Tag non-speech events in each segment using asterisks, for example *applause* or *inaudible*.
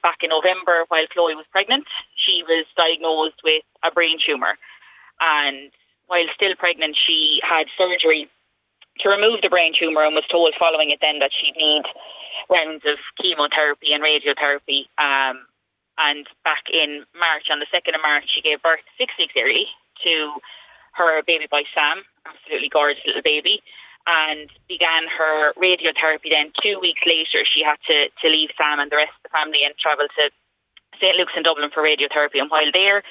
back in November while Chloe was pregnant. She was diagnosed with a brain tumour. And while still pregnant, she had surgery to remove the brain tumour and was told following it then that she'd need rounds of chemotherapy and radiotherapy. Um, and back in March, on the 2nd of March, she gave birth six weeks early to her baby boy Sam, absolutely gorgeous little baby, and began her radiotherapy. Then two weeks later, she had to, to leave Sam and the rest of the family and travel to St Luke's in Dublin for radiotherapy. And while there,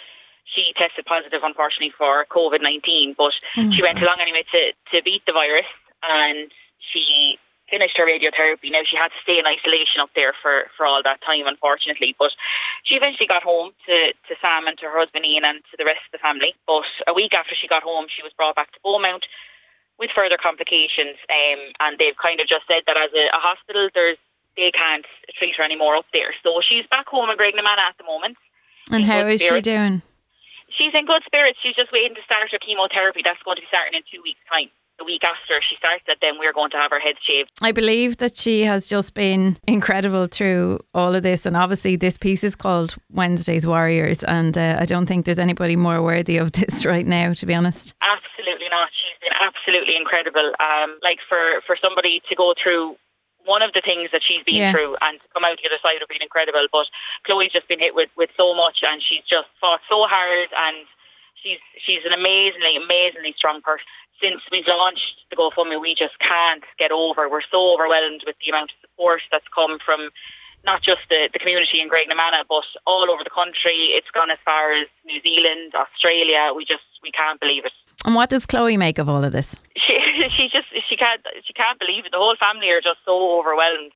she tested positive, unfortunately, for COVID 19, but oh she mm. went along anyway to, to beat the virus and she finished her radiotherapy. Now she had to stay in isolation up there for, for all that time, unfortunately. But she eventually got home to, to Sam and to her husband Ian and to the rest of the family. But a week after she got home, she was brought back to Beaumont with further complications. Um, and they've kind of just said that as a, a hospital, there's they can't treat her anymore up there. So she's back home in Graiguenamanagh at the moment. And how is spirits. she doing? She's in good spirits. She's just waiting to start her chemotherapy. That's going to be starting in two weeks' time the week after she starts it, then we're going to have her head shaved. I believe that she has just been incredible through all of this. And obviously, this piece is called Wednesday's Warriors. And uh, I don't think there's anybody more worthy of *laughs* this right now, to be honest. Absolutely not. She's been absolutely incredible. Um, like for, for somebody to go through one of the things that she's been yeah. through and to come out the other side have been incredible. But Chloe's just been hit with, with so much and she's just fought so hard and she's she's an amazingly, amazingly strong person since we've launched the GoFundMe, we just can't get over. We're so overwhelmed with the amount of support that's come from not just the, the community in Graiguenamanagh, but all over the country. It's gone as far as New Zealand, Australia. We just we can't believe it. And what does Chloe make of all of this? She *laughs* she just she can't she can't believe it. The whole family are just so overwhelmed.